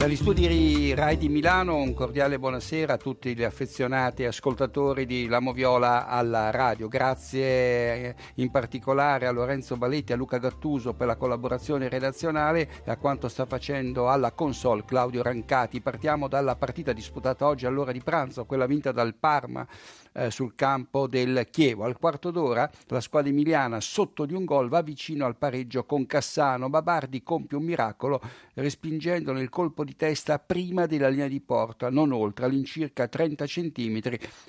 Dagli studi Rai di Milano un cordiale buonasera a tutti gli affezionati ascoltatori di La Moviola alla radio. Grazie eh, in particolare a Lorenzo Baletti e a Luca Gattuso per la collaborazione redazionale e a quanto sta facendo alla console Claudio Rancati. Partiamo dalla partita disputata oggi all'ora di pranzo, quella vinta dal Parma eh, sul campo del Chievo. Al quarto d'ora la squadra emiliana sotto di un gol va vicino al pareggio con Cassano. Babardi compie un miracolo respingendo nel colpo di di testa prima della linea di porta, non oltre all'incirca 30 cm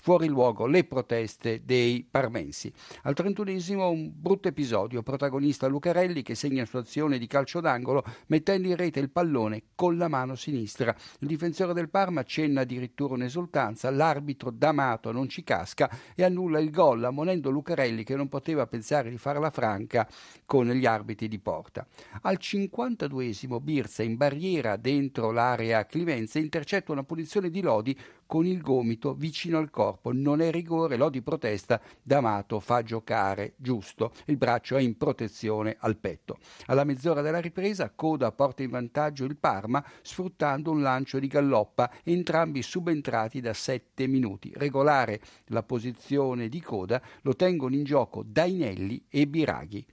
fuori luogo le proteste dei parmensi. Al 31esimo un brutto episodio, protagonista Lucarelli che segna in sua azione di calcio d'angolo mettendo in rete il pallone con la mano sinistra. Il difensore del Parma accenna addirittura un'esultanza, l'arbitro D'Amato non ci casca e annulla il gol ammonendo Lucarelli che non poteva pensare di farla franca con gli arbitri di porta. Al 52esimo Birza in barriera dentro dentro l'area Clivenza intercetta una punizione di Lodi con il gomito vicino al corpo. Non è rigore, Lodi protesta, D'Amato fa giocare giusto. Il braccio è in protezione al petto. Alla mezz'ora della ripresa Coda porta in vantaggio il Parma sfruttando un lancio di Galloppa, entrambi subentrati da sette minuti. Regolare la posizione di Coda lo tengono in gioco Dainelli e Biraghi.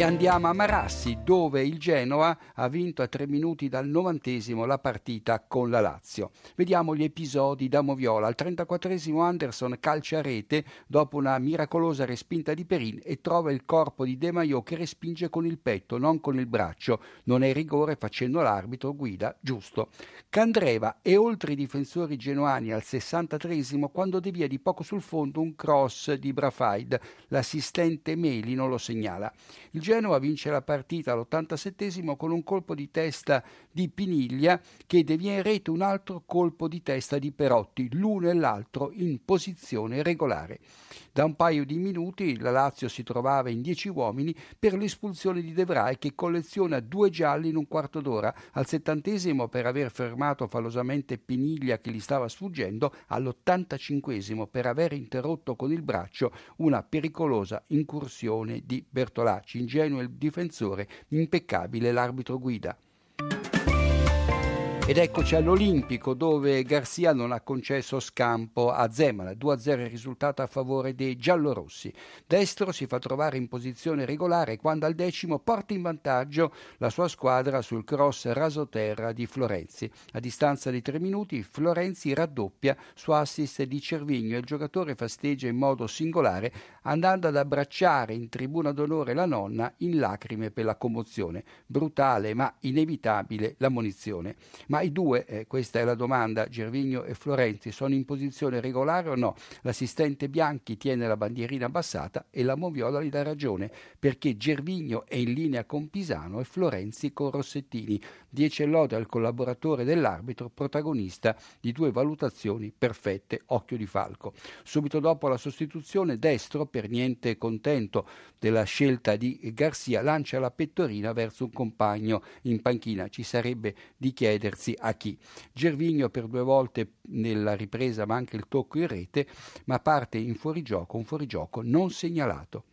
E andiamo a Marassi, dove il Genoa ha vinto a tre minuti dal novantesimo la partita con la Lazio. Vediamo gli episodi da Moviola. Al 34esimo Anderson calcia a rete dopo una miracolosa respinta di Perin e trova il corpo di De Maio che respinge con il petto, non con il braccio. Non è rigore facendo l'arbitro guida giusto. Candreva e oltre i difensori genoani al 63esimo quando devia di poco sul fondo un cross di Brafaid. L'assistente Meli non lo segnala. Il Genoa vince la partita all'87 con un colpo di testa di Piniglia che devia in rete un altro colpo di testa di Perotti, l'uno e l'altro in posizione regolare. Da un paio di minuti la Lazio si trovava in dieci uomini per l'espulsione di De Vrij che colleziona due gialli in un quarto d'ora, al settantesimo per aver fermato falosamente Piniglia che gli stava sfuggendo, all'85 per aver interrotto con il braccio una pericolosa incursione di Bertolacci. Ingenuo il difensore, impeccabile l'arbitro guida. Ed eccoci all'Olimpico dove Garcia non ha concesso scampo a Zemala, 2-0 il risultato a favore dei giallorossi. Destro si fa trovare in posizione regolare quando al decimo porta in vantaggio la sua squadra sul cross rasoterra di Florenzi. A distanza di tre minuti Florenzi raddoppia su assist di Cervigno e il giocatore festeggia in modo singolare andando ad abbracciare in tribuna d'onore la nonna in lacrime per la commozione. Brutale ma inevitabile la munizione. Ma i due, eh, questa è la domanda, Gervigno e Florenzi, sono in posizione regolare o no? L'assistente Bianchi tiene la bandierina abbassata e la Moviola gli dà ragione, perché Gervigno è in linea con Pisano e Florenzi con Rossettini. Dieci lode al collaboratore dell'arbitro, protagonista di due valutazioni perfette, occhio di falco. Subito dopo la sostituzione, Destro, per niente contento della scelta di Garcia, lancia la pettorina verso un compagno in panchina. Ci sarebbe di chiedersi Ragazzi a chi? Gervigno per due volte nella ripresa ma anche il tocco in rete, ma parte in fuorigioco, un fuorigioco non segnalato.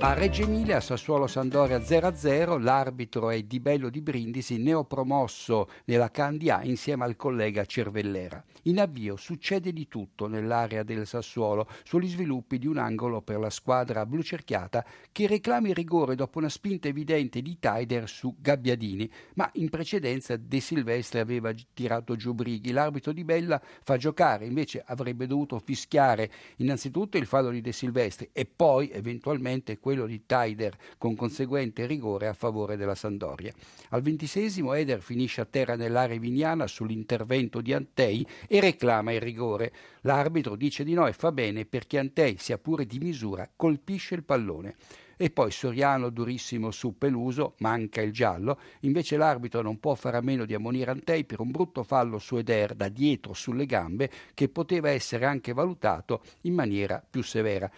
A Reggio Emilia, Sassuolo Sandoria 0-0, l'arbitro è Di Bello di Brindisi, neopromosso nella Candia insieme al collega Cervellera. In avvio succede di tutto nell'area del Sassuolo sugli sviluppi di un angolo per la squadra blucerchiata che reclama il rigore dopo una spinta evidente di Taider su Gabbiadini, ma in precedenza De Silvestre aveva tirato giù Brighi. L'arbitro di Bella fa giocare, invece avrebbe dovuto fischiare innanzitutto il fallo di De Silvestri e poi eventualmente quello di Taider con conseguente rigore a favore della Sandoria. Al ventisesimo Eder finisce a terra nell'area viniana sull'intervento di Antei e reclama il rigore. L'arbitro dice di no e fa bene perché Antei, sia pure di misura, colpisce il pallone e poi Soriano durissimo su Peluso, manca il giallo, invece l'arbitro non può fare a meno di ammonire Antei per un brutto fallo su Eder da dietro sulle gambe che poteva essere anche valutato in maniera più severa.